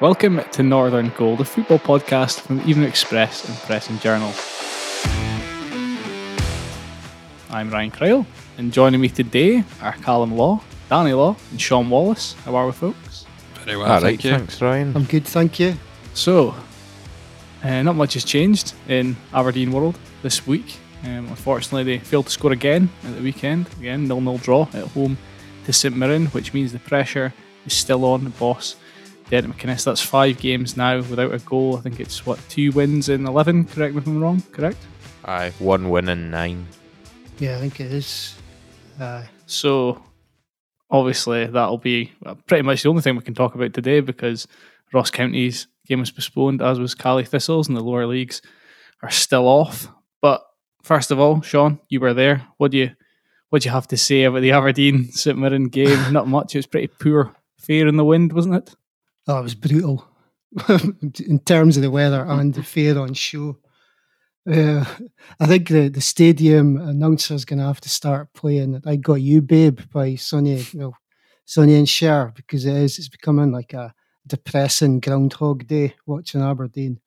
Welcome to Northern Gold, a football podcast from the Evening Express and Press and Journal. I'm Ryan Cryle, and joining me today are Callum Law, Danny Law, and Sean Wallace. How are we, folks? Very well, All thank right, you. thanks, Ryan. I'm good, thank you. So, uh, not much has changed in Aberdeen world this week. Um, unfortunately, they failed to score again at the weekend. Again, nil-nil draw at home to St Mirren, which means the pressure is still on the boss. Derek McInnes, that's five games now without a goal. I think it's, what, two wins in 11? Correct me if I'm wrong, correct? Aye, one win in nine. Yeah, I think it is. Uh, So, obviously, that'll be uh, pretty much the only thing we can talk about today because Ross County's game was postponed, as was Caley Thistles, and the lower leagues are still off. But first of all, Sean, you were there. What do you what do you have to say about the Aberdeen St Mirren game? Not much. It was pretty poor fare in the wind, wasn't it? Oh, it was brutal in terms of the weather and the fare on show. Uh, I think the, the stadium announcer's going to have to start playing I Got You Babe by Sonny, well, Sonny and Cher because it is, it's becoming like a depressing Groundhog Day watching Aberdeen.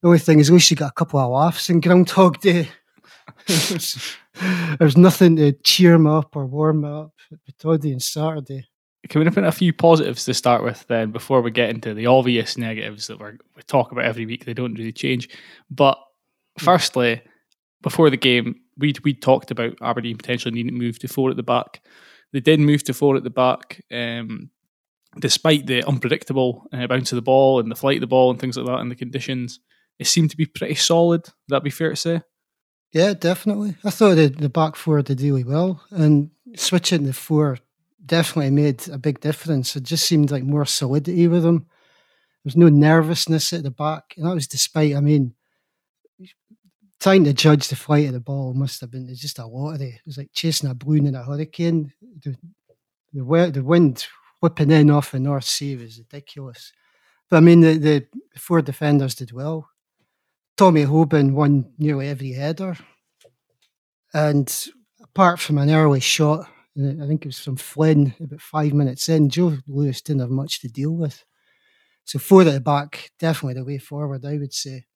The only thing is, at least you got a couple of laughs in Groundhog Day. there's, nothing to cheer me up or warm me up at Pittodrie on Saturday. Can we put a few positives to start with then before we get into the obvious negatives that we're, we talk about every week? They don't really change. But firstly, before the game, we we talked about Aberdeen potentially needing to move to four at the back. They did move to four at the back, um, despite the unpredictable uh, bounce of the ball and the flight of the ball and things like that, and the conditions. It seemed to be pretty solid. Would that be fair to say? Yeah, definitely. I thought the, the back four did really well, and switching the four definitely made a big difference. It just seemed like more solidity with them. There was no nervousness at the back, and that was despite. I mean, trying to judge the flight of the ball must have been just a lottery. It was like chasing a balloon in a hurricane. The the, the wind whipping in off the North Sea was ridiculous. But I mean, the, the four defenders did well. Tommy Hoban won nearly every header. And apart from an early shot, I think it was from Flynn about five minutes in, Joe Lewis didn't have much to deal with. So four at the back, definitely the way forward, I would say.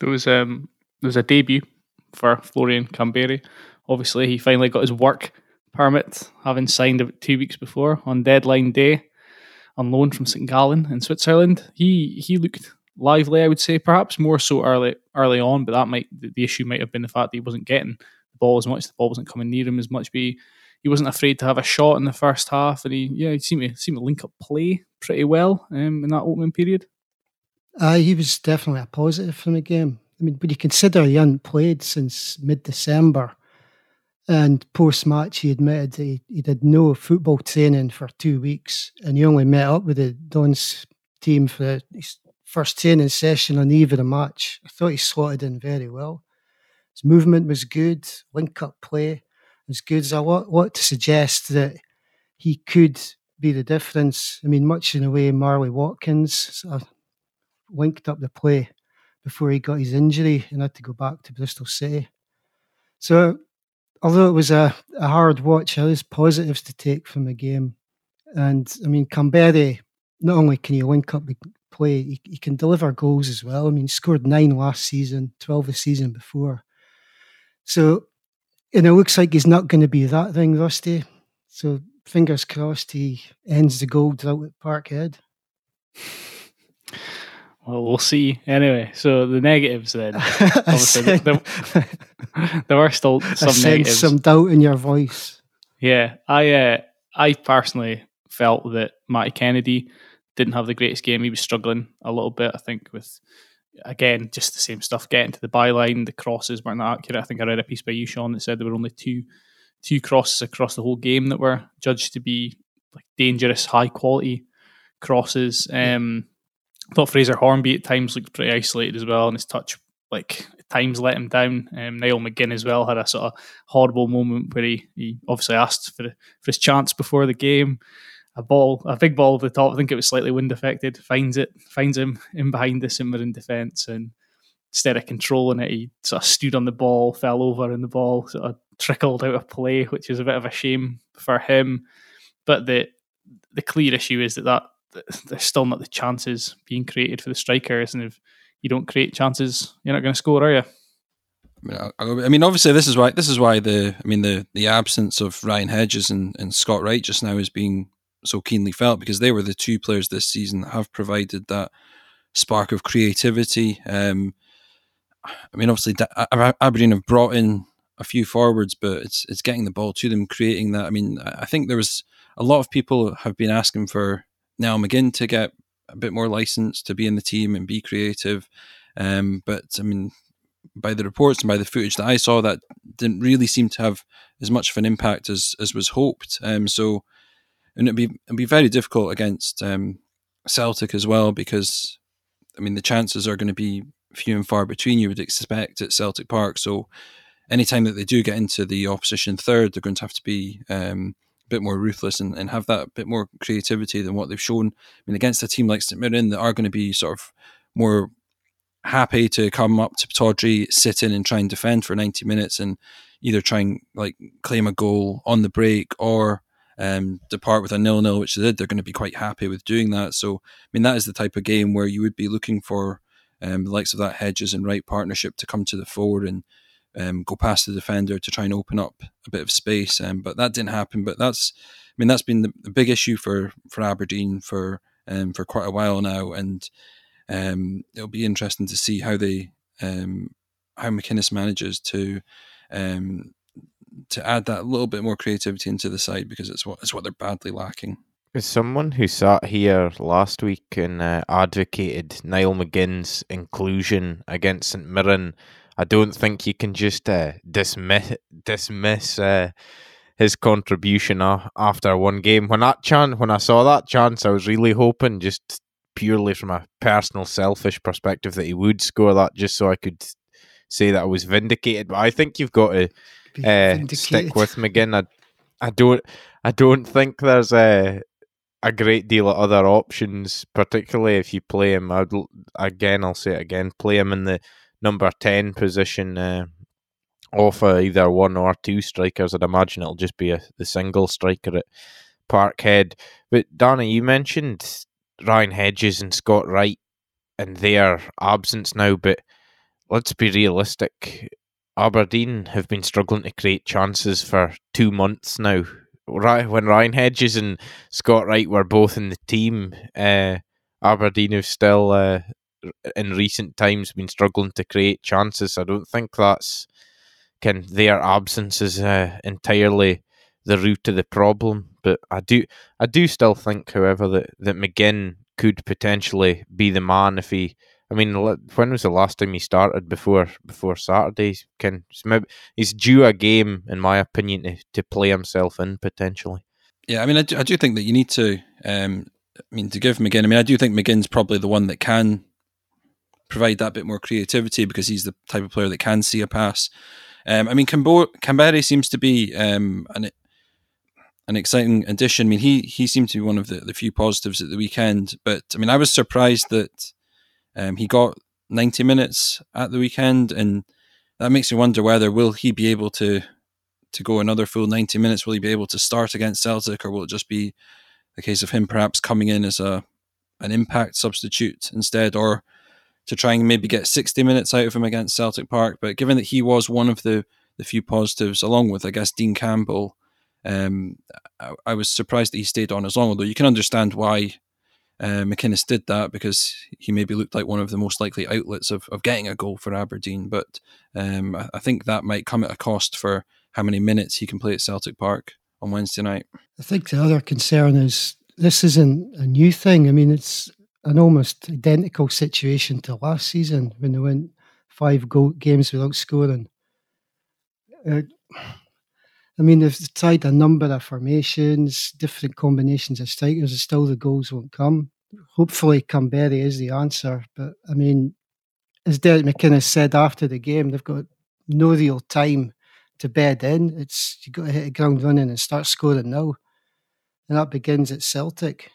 There was um there was a debut for Florian Kamberi. Obviously, he finally got his work permit, having signed about two weeks before on deadline day, on loan from St Gallen in Switzerland. He he looked lively, I would say, perhaps more so early early on, but that might the, issue might have been the fact that he wasn't getting the ball as much. The ball wasn't coming near him as much. He, he wasn't afraid to have a shot in the first half, and he yeah he seemed to seemed to link up play pretty well um, in that opening period. Uh, he was definitely a positive from the game. I mean, when you consider he hadn't played since mid December, and post match he admitted he, he did no football training for two weeks, and he only met up with the Dons team for his first training session on the eve of the match. I thought he slotted in very well. His movement was good, link up play was good. as I want, lot to suggest that he could be the difference. I mean, much in the way Marley Watkins sort of linked up the play before he got his injury and had to go back to Bristol City. So, although it was a, a hard watch, there is positives to take from the game. And I mean, Kamberi, not only can he link up the play, he, he can deliver goals as well. I mean, he scored nine last season, 12 the season before. So, and it looks like he's not going to be that thing, Rusty. So, fingers crossed he ends the goal drought at Parkhead. Well, we'll see. Anyway, so the negatives then. I Obviously, sense, there, there were still I some sense negatives. some doubt in your voice. Yeah, I uh, I personally felt that Matty Kennedy didn't have the greatest game. He was struggling a little bit. I think with again just the same stuff, getting to the byline, the crosses weren't that accurate. I think I read a piece by you, Sean, that said there were only two two crosses across the whole game that were judged to be like dangerous, high quality crosses. Um, I thought Fraser Hornby at times looked pretty isolated as well, and his touch like at times let him down. Um, Niall McGinn as well had a sort of horrible moment where he, he obviously asked for, for his chance before the game. A ball, a big ball at the top. I think it was slightly wind affected. Finds it, finds him in behind the St Mirren defence, and instead of controlling it, he sort of stood on the ball, fell over, and the ball sort of trickled out of play, which is a bit of a shame for him. But the the clear issue is that that there's still not the chances being created for the strikers, and if you don't create chances, you're not going to score, are you? I mean, obviously, this is why this is why the I mean the the absence of Ryan Hedges and, and Scott Wright just now is being so keenly felt because they were the two players this season that have provided that spark of creativity. Um, I mean, obviously, Aberdeen have brought in a few forwards, but it's it's getting the ball to them, creating that. I mean, I think there was a lot of people have been asking for Niall McGinn to get a bit more license to be in the team and be creative. Um, but I mean, by the reports and by the footage that I saw, that didn't really seem to have as much of an impact as as was hoped. Um, so, and it'd be it'd be very difficult against um, Celtic as well because I mean the chances are going to be few and far between. You would expect at Celtic Park. So, anytime that they do get into the opposition third, they're going to have to be um, a bit more ruthless and, and have that bit more creativity than what they've shown. I mean, against a team like St Mirren that are going to be sort of more happy to come up to Pittodrie, sit in and try and defend for 90 minutes and either try and like claim a goal on the break or um, depart with a nil-nil, which they did. They're going to be quite happy with doing that. So, I mean, that is the type of game where you would be looking for um, the likes of that Hedges and Wright partnership to come to the forward and um, go past the defender to try and open up a bit of space. Um, but that didn't happen. But that's, I mean, that's been the, the big issue for for Aberdeen for um, for quite a while now, and um, it'll be interesting to see how they um, how McInnes manages to um, to add that little bit more creativity into the side because it's what it's what they're badly lacking. As someone who sat here last week and uh, advocated Niall McGinn's inclusion against St Mirren I don't think you can just uh, dismiss dismiss uh, his contribution after one game. When that chance, when I saw that chance, I was really hoping, just purely from a personal, selfish perspective, that he would score that, just so I could say that I was vindicated. But I think you've got to uh, stick with McGinn. I, I don't, I don't think there's a a great deal of other options, particularly if you play him. I'd, again, I'll say it again: play him in the number 10 position uh, off uh, either one or two strikers. I'd imagine it'll just be a, the single striker at Parkhead. But Danny, you mentioned Ryan Hedges and Scott Wright and their absence now, but let's be realistic. Aberdeen have been struggling to create chances for two months now. When Ryan Hedges and Scott Wright were both in the team, uh, Aberdeen have still uh, in recent times been struggling to create chances. I don't think that's can their absence is uh, entirely the root of the problem. But I do I do still think, however, that that McGinn could potentially be the man if he. I mean, when was the last time he started before before Saturday? Can he's due a game, in my opinion, to, to play himself in potentially. Yeah, I mean, I do, I do think that you need to. Um, I mean, to give McGinn. I mean, I do think McGinn's probably the one that can provide that bit more creativity because he's the type of player that can see a pass. Um, I mean, Cambo- Kamberi seems to be um, an an exciting addition. I mean, he he seemed to be one of the, the few positives at the weekend. But I mean, I was surprised that um, he got 90 minutes at the weekend, and that makes me wonder whether will he be able to to go another full 90 minutes? Will he be able to start against Celtic, or will it just be the case of him perhaps coming in as a an impact substitute instead, or to try and maybe get 60 minutes out of him against Celtic Park. But given that he was one of the, the few positives, along with, I guess, Dean Campbell, um, I, I, was surprised that he stayed on as long. Although you can understand why uh, McInnes did that because he maybe looked like one of the most likely outlets of, of getting a goal for Aberdeen. But um, I, I think that might come at a cost for how many minutes he can play at Celtic Park on Wednesday night. I think the other concern is this isn't a new thing. I mean, it's an almost identical situation to last season when they went five goal games without scoring. Uh, I mean, they've tried a number of formations, different combinations of strikers, and still the goals won't come. Hopefully, Kamberi is the answer. But I mean, as Derek McInnes said after the game, they've got no real time to bed in. It's you've got to hit the ground running and start scoring now. And that begins at Celtic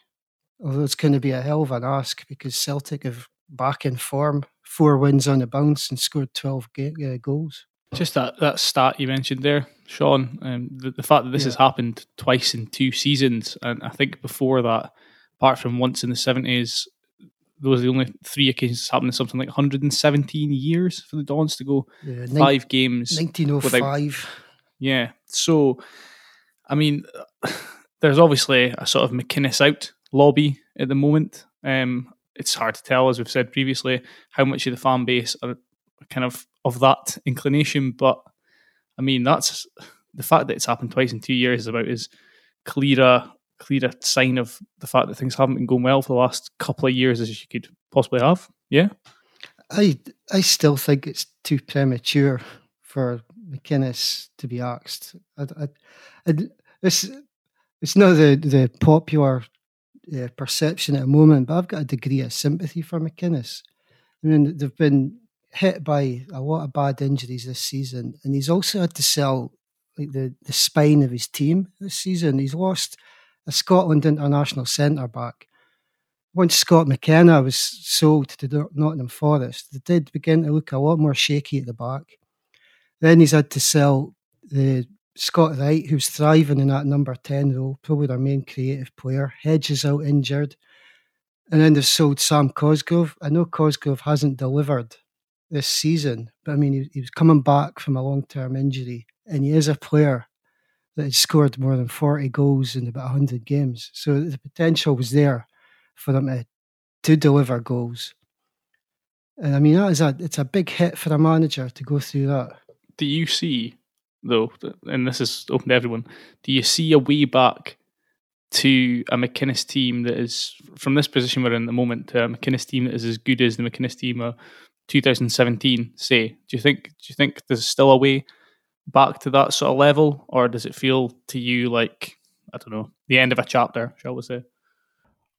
although it's going to be a hell of an ask because Celtic have back in form, four wins on the bounce and scored 12 uh, goals. Just that, that stat you mentioned there, Sean, um, the, the fact that this yeah. has happened twice in two seasons, and I think before that, apart from once in the seventies, those are the only three occasions happening. in something like 117 years for the Dons to go Yeah, five games. 1905. Yeah. So, I mean, there's obviously a sort of McInnes out lobby at the moment. Um, it's hard to tell, as we've said previously, how much of the fan base are kind of of that inclination. But I mean, that's the fact that it's happened twice in two years is about as clear a clear a sign of the fact that things haven't been going well for the last couple of years as you could possibly have. Yeah. I I still think it's too premature for McInnes to be axed. I, I, I, it's it's not the the popular uh, perception at the moment, but I've got a degree of sympathy for McInnes. I mean, they've been hit by a lot of bad injuries this season, and he's also had to sell like the the spine of his team this season. He's lost a Scotland international centre back once Scott McKenna was sold to Nottingham Forest, they did begin to look a lot more shaky at the back. Then he's had to sell the Scott Wright, who's thriving in that number 10 role, probably their main creative player. Hedges out injured. And then they've sold Sam Cosgrove. I know Cosgrove hasn't delivered this season, but I mean, he, he was coming back from a long term injury, and he is a player that has scored more than 40 goals in about 100 games. So the potential was there for them to, to deliver goals. And I mean, that is a it's a big hit for a manager to go through that. Do you see, though, and this is open to everyone, do you see a way back to a McInnes team that is, from this position we're in at the moment, to a McInnes team that is as good as the McInnes team of 2017, say? Do you think, do you think there's still a way back to that sort of level? Or does it feel to you like, I don't know, the end of a chapter, shall we say?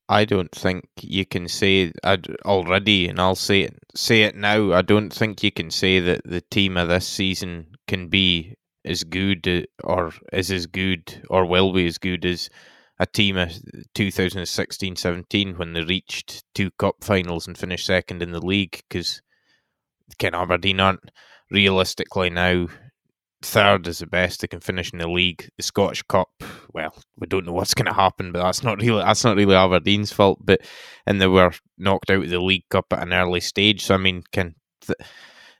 I don't think you can say I'd already, and I'll say it say it now. I don't think you can say that the team of this season can be as good or is as good or will be as good as a team of 2016-17 when they reached two cup finals and finished second in the league because Ken Aberdeen aren't realistically now third is the best they can finish in the league. The Scottish Cup, well, we don't know what's going to happen, but that's not really that's not really Aberdeen's fault. But and they were knocked out of the League Cup at an early stage. So I mean, can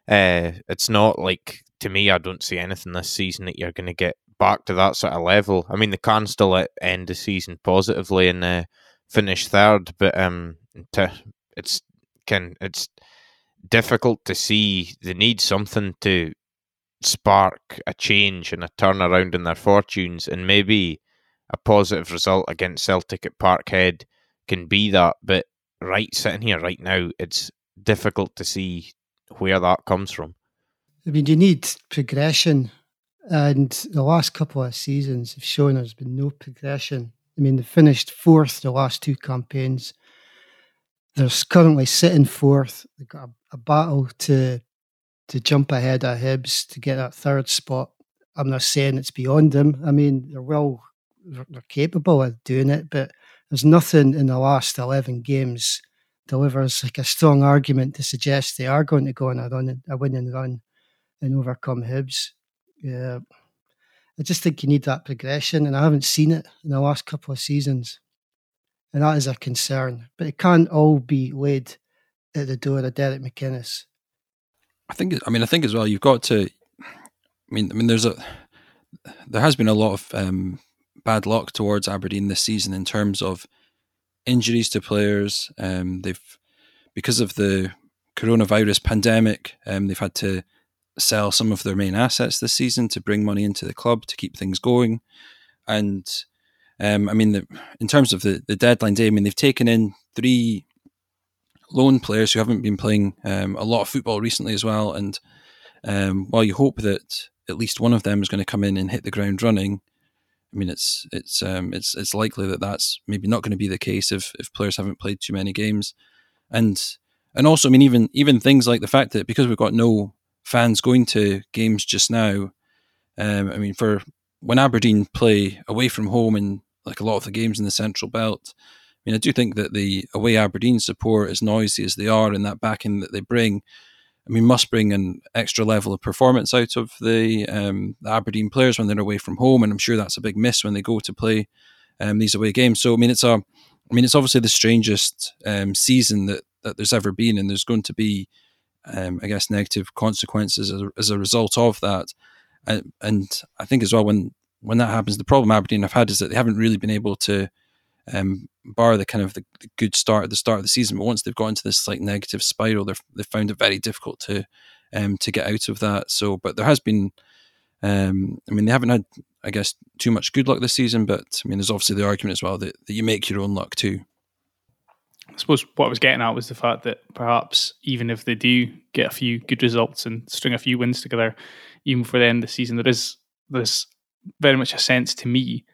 uh, it's not like to me. I don't see anything this season that you're going to get back to that sort of level. I mean, they can still end the season positively and uh, finish third, but um, to, it's can it's difficult to see. They need something to spark a change and a turnaround in their fortunes, and maybe a positive result against Celtic at Parkhead can be that. But right sitting here right now, it's difficult to see where that comes from. I mean, you need progression, and the last couple of seasons have shown there's been no progression. I mean, they finished fourth the last two campaigns. They're currently sitting fourth. They've got a, a battle to to jump ahead of Hibs to get that third spot. I'm not saying it's beyond them. I mean, they're well, they're capable of doing it, but there's nothing in the last 11 games delivers like a strong argument to suggest they are going to go on a run, a winning run, and overcome Hibs. Yeah, I just think you need that progression, and I haven't seen it in the last couple of seasons, and that is a concern. But it can't all be laid at the door of Derek McInnes. I think. I mean, I think as well. You've got to. I mean, I mean, there's a. There has been a lot of um, bad luck towards Aberdeen this season in terms of injuries to players. Um, they've because of the coronavirus pandemic, um, they've had to sell some of their main assets this season to bring money into the club to keep things going. And um, I mean, the, in terms of the, the deadline day, I mean, they've taken in three loan players who haven't been playing um, a lot of football recently as well. And um, while you hope that at least one of them is going to come in and hit the ground running, I mean, it's it's um, it's it's likely that that's maybe not going to be the case if if players haven't played too many games, and and also, I mean, even even things like the fact that because we've got no fans going to games just now, um, I mean, for when Aberdeen play away from home and like a lot of the games in the Central Belt, mean, I do think that the away Aberdeen support, as noisy as they are, and that backing that they bring, I mean, must bring an extra level of performance out of the, um, the Aberdeen players when they're away from home, and I'm sure that's a big miss when they go to play um, these away games. So, I mean, it's a I mean, it's obviously the strangest um, season that that there's ever been, and there's going to be, um, I guess, negative consequences as a, as a result of that. And, and I think as well when when that happens, the problem Aberdeen have had is that they haven't really been able to um, bar the kind of the, the, good start at the start of the season. But once they've got into this like negative spiral, they've they've found it very difficult to um, to get out of that. So, but there has been, um, I mean, they haven't had, I guess, too much good luck this season. But I mean, there's obviously the argument as well that, that you make your own luck too. I suppose what I was getting at was the fact that perhaps even if they do get a few good results and string a few wins together, even for the end of the season, there is there's very much a sense to me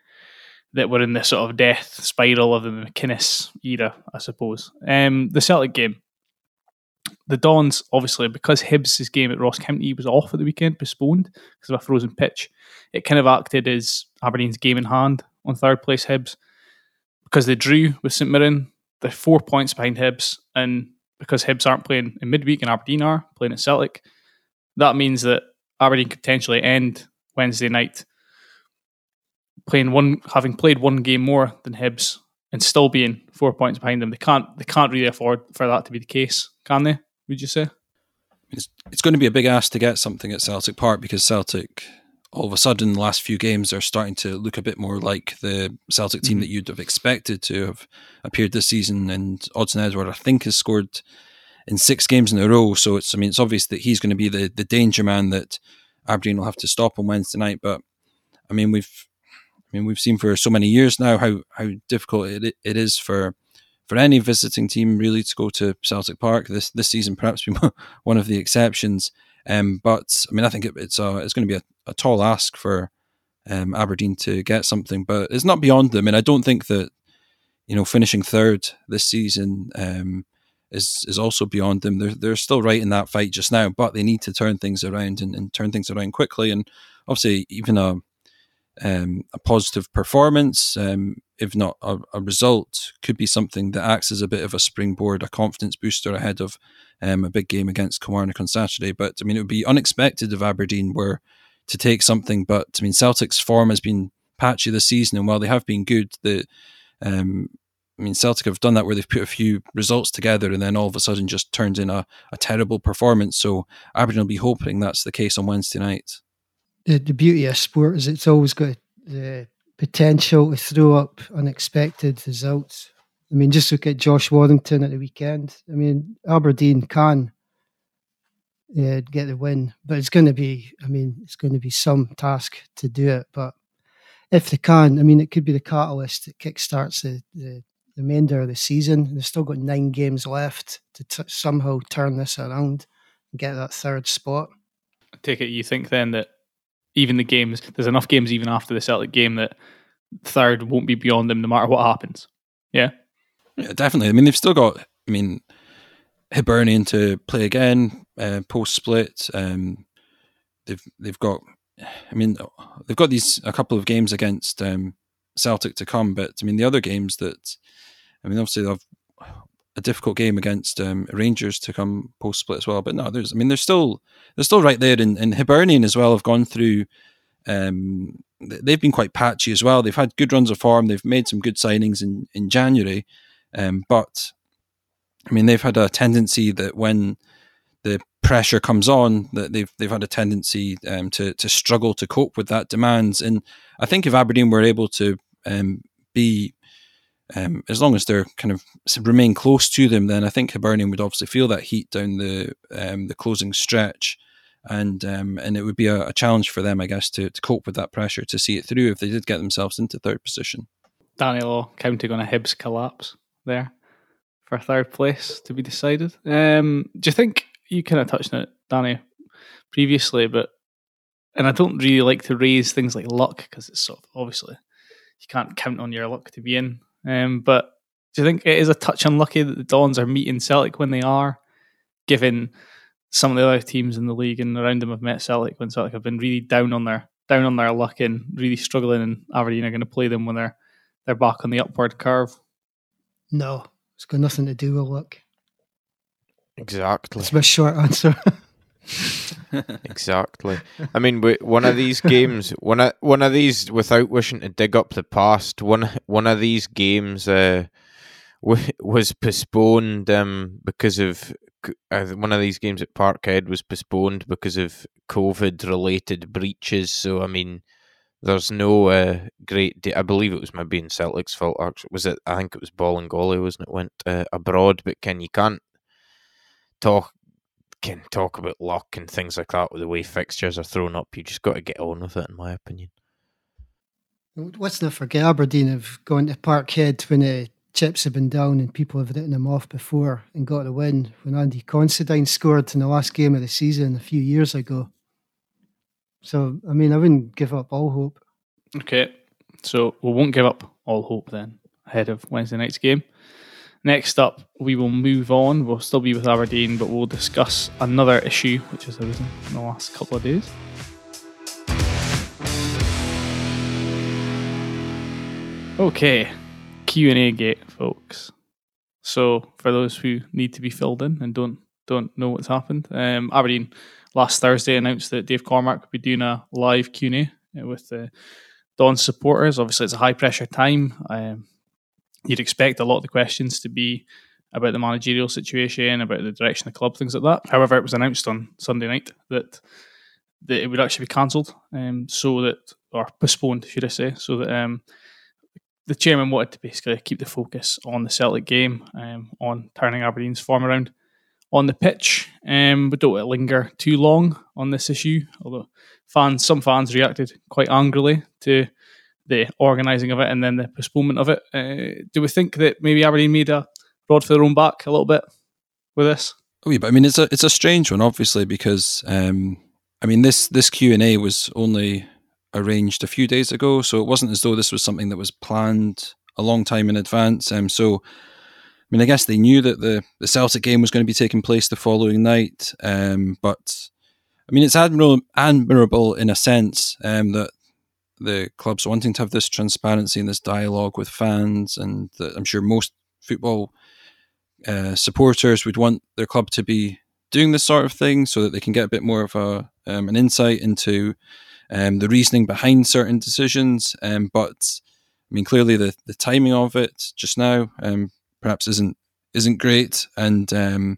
that we're in this sort of death spiral of the McInnes era, I suppose. Um, the Celtic game, the Dons, obviously, because Hibs' game at Ross County was off at the weekend, postponed because of a frozen pitch, it kind of acted as Aberdeen's game in hand on third place Hibs. Because they drew with St Mirren, they're four points behind Hibs, and because Hibs aren't playing in midweek and Aberdeen are playing at Celtic, that means that Aberdeen could potentially end Wednesday night playing one, having played one game more than Hibs and still being four points behind them. They can't, they can't really afford for that to be the case, can they? Would you say? It's, it's going to be a big ask to get something at Celtic Park because Celtic, all of a sudden, the last few games are starting to look a bit more like the Celtic team mm-hmm. that you'd have expected to have appeared this season. And Odsonne Edouard, I think, has scored in six games in a row. So it's, I mean, it's obvious that he's going to be the the danger man that Aberdeen will have to stop on Wednesday night. But I mean, we've I mean, we've seen for so many years now how how difficult it it is for for any visiting team really to go to Celtic Park. This this season perhaps be one of the exceptions. Um, but I mean, I think it, it's a, it's going to be a, a tall ask for um, Aberdeen to get something, but it's not beyond them. And I don't think that you know finishing third this season um, is is also beyond them. They're they're still right in that fight just now, but they need to turn things around and, and turn things around quickly. And obviously, even a um, a positive performance, um, if not a, a, result, could be something that acts as a bit of a springboard, a confidence booster ahead of um, a big game against Kilmarnock on Saturday. But I mean, it would be unexpected if Aberdeen were to take something. But I mean, Celtic's form has been patchy this season, and while they have been good, the um, I mean, Celtic have done that where they've put a few results together and then all of a sudden just turned in a, a terrible performance. So Aberdeen will be hoping that's the case on Wednesday night the, the beauty of sport is it's always got the potential to throw up unexpected results. I mean, just look at Josh Warrington at the weekend. I mean, Aberdeen can yeah, get the win, but it's going to be, I mean, it's going to be some task to do it. But if they can, I mean, it could be the catalyst that kickstarts the, the, the remainder of the season. They've still got nine games left to t- somehow turn this around and get that third spot. I take it you think then that even the games, there's enough games even after the Celtic game that third won't be beyond them no matter what happens. Yeah. Yeah, definitely. I mean, they've still got, I mean, Hibernian to play again, uh, post split. Um, they've they've got, I mean, they've got these a couple of games against um, Celtic to come, but I mean the other games that, I mean, obviously they've a difficult game against um, Rangers to come post split as well. But no, there's I mean they're still they're still right there, and, and Hibernian as well have gone through. Um, they've been quite patchy as well. They've had good runs of form. They've made some good signings in in January, um, but I mean they've had a tendency that when the pressure comes on, that they've they've had a tendency um, to to struggle to cope with that demands. And I think if Aberdeen were able to um, be um, as long as they're kind of remain close to them, then I think Hibernian would obviously feel that heat down the um, the closing stretch, and um, and it would be a, a, challenge for them, I guess, to, to cope with that pressure to see it through if they did get themselves into third position. Daniel Law counting on a Hibs collapse there for third place to be decided. Um, do you think you kind of touched on it, Danny, previously, but and I don't really like to raise things like luck because it's sort of obviously you can't count on your luck to be in um, but do you think it is a touch unlucky that the Dons are meeting Celtic when they are, given some of the other teams in the league and around them have met Celtic when Celtic have been really down on their down on their luck and really struggling, and Aberdeen are going to play them when they're they're back on the upward curve. No, it's got nothing to do with luck. Exactly. That's my short answer. exactly. I mean, one of these games, one of one of these, without wishing to dig up the past, one one of these games, uh, was postponed um, because of uh, one of these games at Parkhead was postponed because of COVID related breaches. So I mean, there's no uh, great. De- I believe it was maybe in Celtic's fault. Actually, was it? I think it was Bolingoli, wasn't it? Went uh, abroad, but can you can't talk can talk about luck and things like that with the way mm-hmm. fixtures are thrown up. You just got to get on with it, in my opinion. Let's not forget Aberdeen have gone to Parkhead when the chips have been down and people have written them off before and got a win when Andy Considine scored in the last game of the season a few years ago. So, I mean, I wouldn't give up all hope. Okay, so we won't give up all hope then ahead of Wednesday night's game. Next up, we will move on. We'll still be with Aberdeen, but we'll discuss another issue which has arisen in the last couple of days. Okay, Q and A gate, folks. So, for those who need to be filled in and don't don't know what's happened, um, Aberdeen last Thursday announced that Dave Cormack would be doing a live Q and A with the Don supporters. Obviously, it's a high pressure time. Um, you'd expect a lot of the questions to be about the managerial situation, about the direction of the club, things like that. However, it was announced on Sunday night that that it would actually be cancelled, um, so that or postponed, should I say, so that um, the chairman wanted to basically keep the focus on the Celtic game, um, on turning Aberdeen's form around on the pitch. Um, but don't linger too long on this issue. Although fans, some fans reacted quite angrily to the organising of it and then the postponement of it. Uh, do we think that maybe Aberdeen made a rod for their own back a little bit with this? Oh, yeah, but I mean, it's a it's a strange one, obviously, because um, I mean this this Q and A was only arranged a few days ago, so it wasn't as though this was something that was planned a long time in advance. Um, so, I mean, I guess they knew that the the Celtic game was going to be taking place the following night, um, but I mean, it's admirable admirable in a sense um, that the club's wanting to have this transparency and this dialogue with fans, and I'm sure most football uh, supporters would want their club to be doing this sort of thing so that they can get a bit more of a um, an insight into um, the reasoning behind certain decisions. Um, but I mean, clearly the, the timing of it just now um, perhaps isn't isn't great, and um,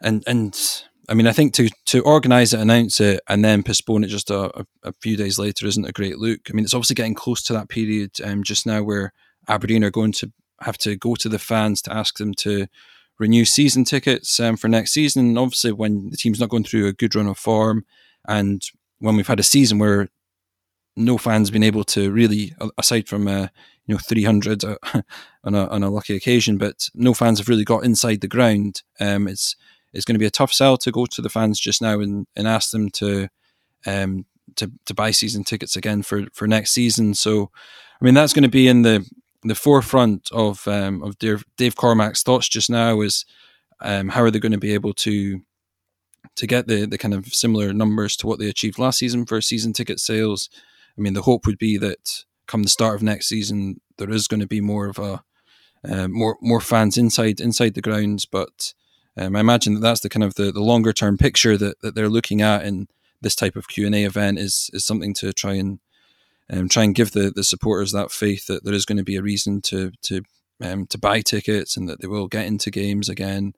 and and I mean, I think to to organise it, announce it, and then postpone it just a, a, a, few days later isn't a great look. I mean, it's obviously getting close to that period um, just now where Aberdeen are going to have to go to the fans to ask them to renew season tickets um, for next season. And obviously, when the team's not going through a good run of form, and when we've had a season where no fans been able to really, aside from uh, you know 300 uh, on a on a lucky occasion, but no fans have really got inside the ground. Um, it's it's going to be a tough sell to go to the fans just now and, and ask them to um, to to buy season tickets again for, for next season. So, I mean, that's going to be in the the forefront of um, of Dave, Cormack's thoughts just now. Is um, how are they going to be able to to get the the kind of similar numbers to what they achieved last season for season ticket sales? I mean, the hope would be that come the start of next season, there is going to be more of a uh, more more fans inside inside the grounds, but um, I imagine that that's the kind of the, the longer term picture that, that they're looking at in this type of Q and A event is is something to try and um, try and give the, the supporters that faith that there is going to be a reason to to um, to buy tickets and that they will get into games again,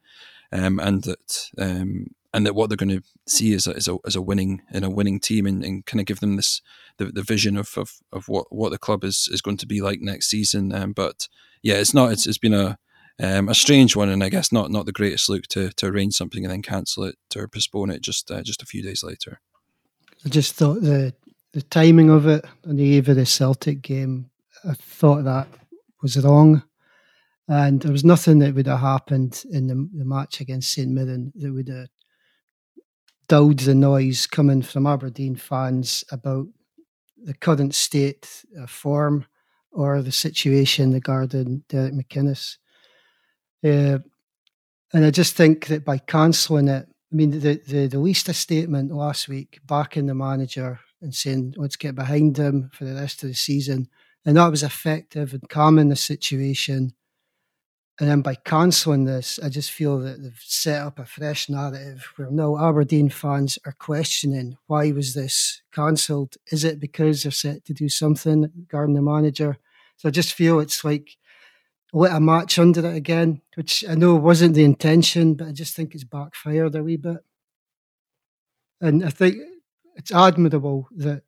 um, and that um, and that what they're going to see is a, is a, is a winning in a winning team and, and kind of give them this the, the vision of, of, of what, what the club is, is going to be like next season. Um, but yeah, it's not. It's, it's been a um, a strange one, and I guess not not the greatest look to to arrange something and then cancel it or postpone it just uh, just a few days later. I just thought the the timing of it on the eve of the Celtic game, I thought that was wrong, and there was nothing that would have happened in the, the match against St Mirren that would have dulled the noise coming from Aberdeen fans about the current state of form or the situation regarding Derek McInnes. Uh, and I just think that by cancelling it, I mean, the they released a statement last week backing the manager and saying, let's get behind him for the rest of the season. And that was effective in calming the situation. And then by cancelling this, I just feel that they've set up a fresh narrative where now Aberdeen fans are questioning why was this cancelled? Is it because they're set to do something regarding the manager? So I just feel it's like lit a match under it again, which I know wasn't the intention, but I just think it's backfired a wee bit. And I think it's admirable that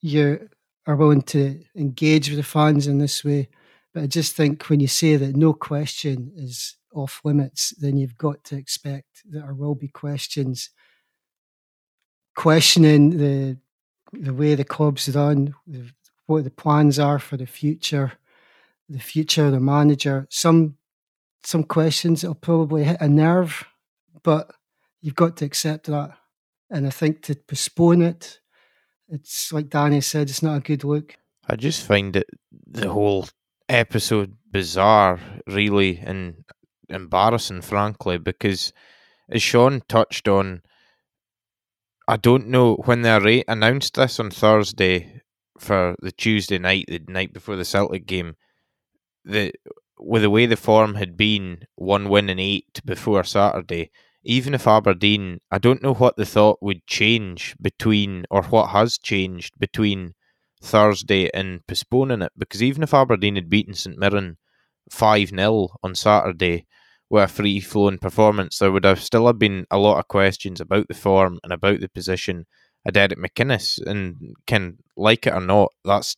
you are willing to engage with the fans in this way. But I just think when you say that no question is off limits, then you've got to expect that there will be questions questioning the the way the club's run, the, what the plans are for the future, the future the manager. Some some questions that'll probably hit a nerve, but you've got to accept that. And I think to postpone it, it's like Danny said, it's not a good look. I just find it the whole episode bizarre, really, and embarrassing, frankly, because as Sean touched on, I don't know when they announced this on Thursday for the Tuesday night, the night before the Celtic game. The with the way the form had been, one win and eight before Saturday, even if Aberdeen, I don't know what the thought would change between, or what has changed between Thursday and postponing it, because even if Aberdeen had beaten St Mirren 5 0 on Saturday with a free flowing performance, there would have still have been a lot of questions about the form and about the position of Derek McInnes. And can like it or not, that's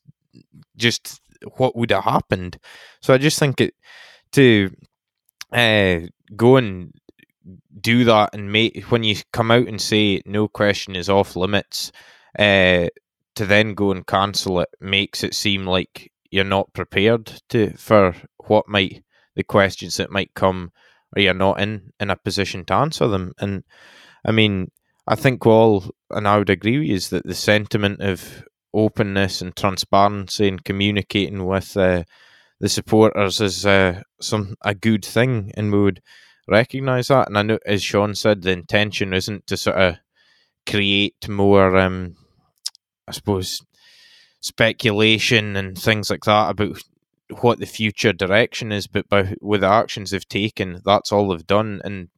just what would have happened. So I just think it to uh, go and do that and make when you come out and say no question is off limits, uh, to then go and cancel it makes it seem like you're not prepared to for what might the questions that might come, or you're not in in a position to answer them. And I mean, I think all, and I would agree with you, is that the sentiment of openness and transparency and communicating with uh, the supporters is uh, some a good thing, and we would recognise that. And I know, as Sean said, the intention isn't to sort of create more, um, I suppose, speculation and things like that about what the future direction is. But by with the actions they've taken, that's all they've done. And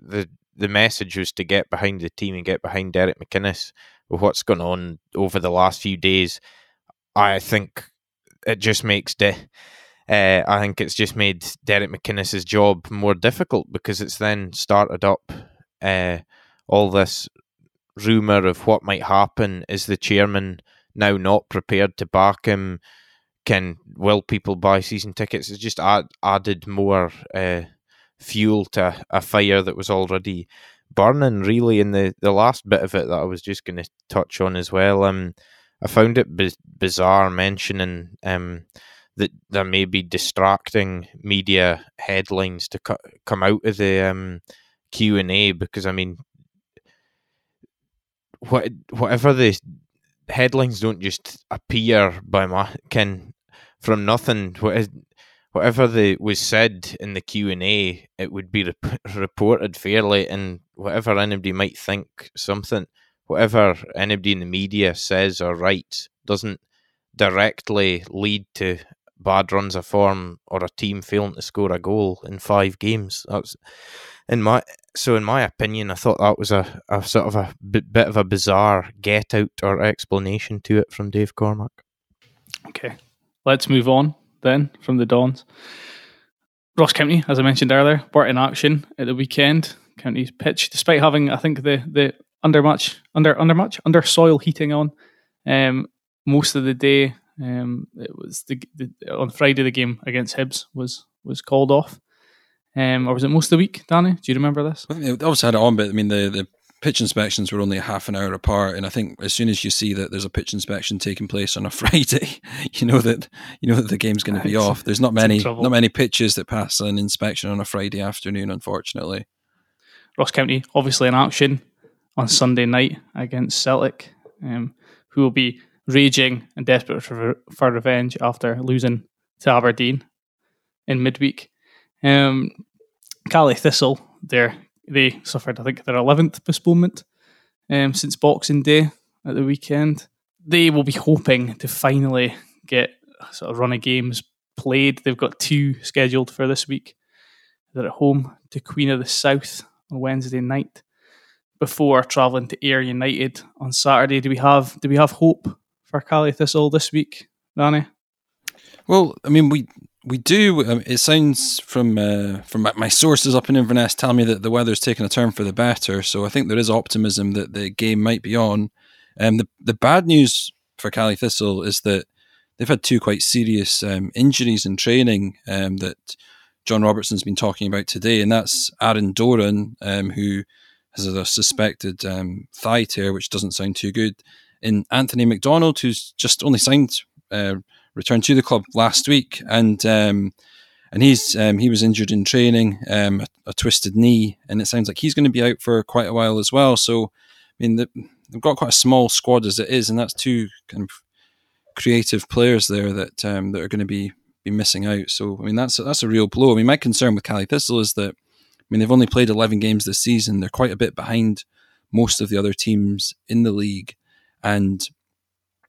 the the message was to get behind the team and get behind Derek McInnes what's gone on over the last few days. I think it just makes de- uh, I think it's just made Derek McInnes's job more difficult because it's then started up uh, all this rumor of what might happen. Is the chairman now not prepared to back him? Can will people buy season tickets? It's just add, added more uh, fuel to a fire that was already burning. Really, in the the last bit of it that I was just going to touch on as well. Um, I found it b- bizarre mentioning um that there may be distracting media headlines to co- come out of the um, Q and A because I mean, what whatever the headlines don't just appear by my can from nothing. What is, whatever the was said in the Q and A, it would be rep- reported fairly, and whatever anybody might think something, whatever anybody in the media says or writes doesn't directly lead to bad runs of form or a team failing to score a goal in five games. That's in my so in my opinion, I thought that was a, a sort of a bit, bit of a bizarre get out or explanation to it from Dave Cormack. Okay, let's move on then from the Dons. Ross County, as I mentioned earlier, were in action at the weekend. County's pitch, despite having, I think, the the under much under under much under soil heating on um, most of the day um, it was the, the, on Friday the game against Hibs was was called off. Um, or was it most of the week, Danny? Do you remember this? They obviously had it on, but I mean the, the pitch inspections were only a half an hour apart, and I think as soon as you see that there's a pitch inspection taking place on a Friday, you know that you know that the game's going to be off. There's not many not many pitches that pass an inspection on a Friday afternoon, unfortunately. Ross County obviously in action on Sunday night against Celtic, um, who will be raging and desperate for, for revenge after losing to Aberdeen in midweek. Um, Caley Thistle, they they suffered, I think, their 11th postponement um, since Boxing Day at the weekend. They will be hoping to finally get sort of run of games played. They've got two scheduled for this week. They're at home to Queen of the South on Wednesday night before travelling to Ayr United on Saturday. Do we have do we have hope for Caley Thistle this week, Danny? Well, I mean, we We do. Um, it sounds from uh, from my sources up in Inverness tell me that the weather's taken a turn for the better. So I think there is optimism that the game might be on. Um, the the bad news for Caley Thistle is that they've had two quite serious um, injuries in training um, that John Robertson's been talking about today, and that's Aaron Doran, um, who has a suspected um, thigh tear, which doesn't sound too good, and Anthony McDonald, who's just only signed. Uh, returned to the club last week, and um, and he's um, he was injured in training, um, a, a, twisted knee, and it sounds like he's going to be out for quite a while as well. So, I mean, the, they've got quite a small squad as it is, and that's two kind of creative players there that um, that are going to be be missing out. So, I mean, that's that's a real blow. I mean, my concern with Caley Thistle is that I mean they've only played eleven games this season. They're quite a bit behind most of the other teams in the league, and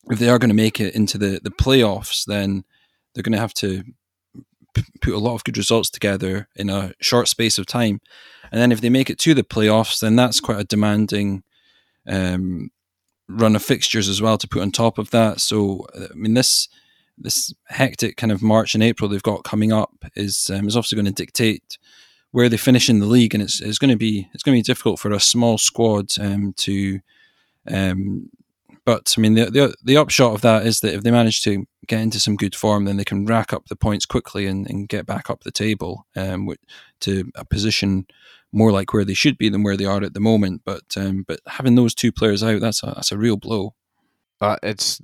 if they are going to make it into the, the playoffs, then they're going to have to p- put a lot of good results together in a short space of time. And then if they make it to the playoffs, then that's quite a demanding um, run of fixtures as well to put on top of that. So, I mean, this this hectic kind of March and April they've got coming up is um, is obviously going to dictate where they finish in the league, and it's, it's going to be it's going to be difficult for a small squad um, to um, but I mean, the, the, the upshot of that is that if they manage to get into some good form, then they can rack up the points quickly and, and get back up the table um, to a position more like where they should be than where they are at the moment. But um, but having those two players out, that's a that's a real blow. It's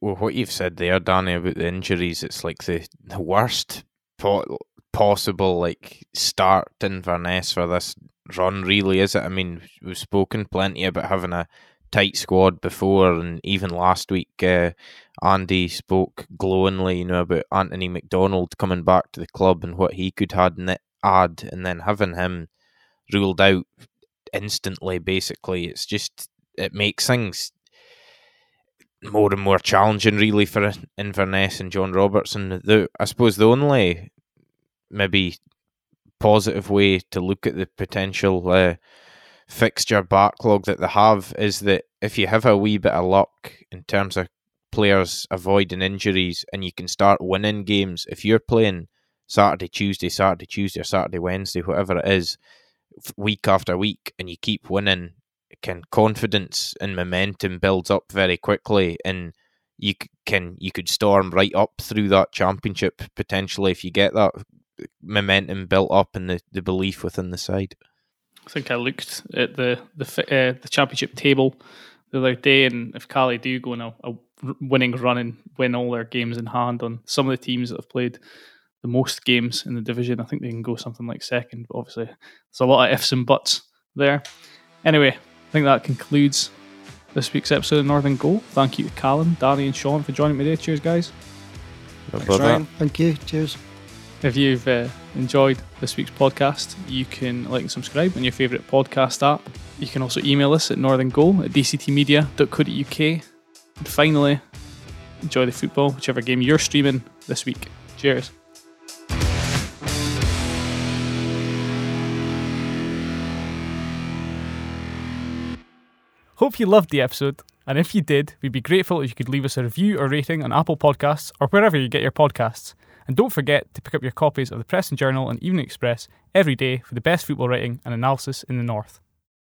what you've said there, Danny, about the injuries. It's like the, the worst po- possible like start in Inverness for this run. Really, is it? I mean, we've spoken plenty about having a tight squad before, and even last week, uh, Andy spoke glowingly, you know, about Anthony McDonald coming back to the club and what he could add, add, and then having him ruled out instantly. Basically, it's just it makes things more and more challenging, really, for Inverness and John Robertson. The, I suppose the only maybe positive way to look at the potential. Uh, fixture backlog that they have is that if you have a wee bit of luck in terms of players avoiding injuries and you can start winning games, if you're playing Saturday, Tuesday, Saturday, Tuesday, or Saturday, Wednesday, whatever it is, week after week, and you keep winning, can confidence and momentum builds up very quickly, and you can you could storm right up through that championship potentially if you get that momentum built up and the, the belief within the side. I think I looked at the the uh, the championship table the other day, and if Caley do go on a, a winning run and win all their games in hand on some of the teams that have played the most games in the division, I think they can go something like second. But obviously, there's a lot of ifs and buts there. Anyway, I think that concludes this week's episode of Northern Goal. Thank you to Callum, Danny, and Sean for joining me today. Cheers, guys. Thanks, Thank you. Cheers. If you've uh, enjoyed this week's podcast, you can like and subscribe on your favourite podcast app. You can also email us at northerngoal at dctmedia.co.uk. And finally, enjoy the football, whichever game you're streaming this week. Cheers. Hope you loved the episode, and if you did, we'd be grateful if you could leave us a review or rating on Apple Podcasts or wherever you get your podcasts. And don't forget to pick up your copies of the Press and Journal and Evening Express every day for the best football writing and analysis in the North.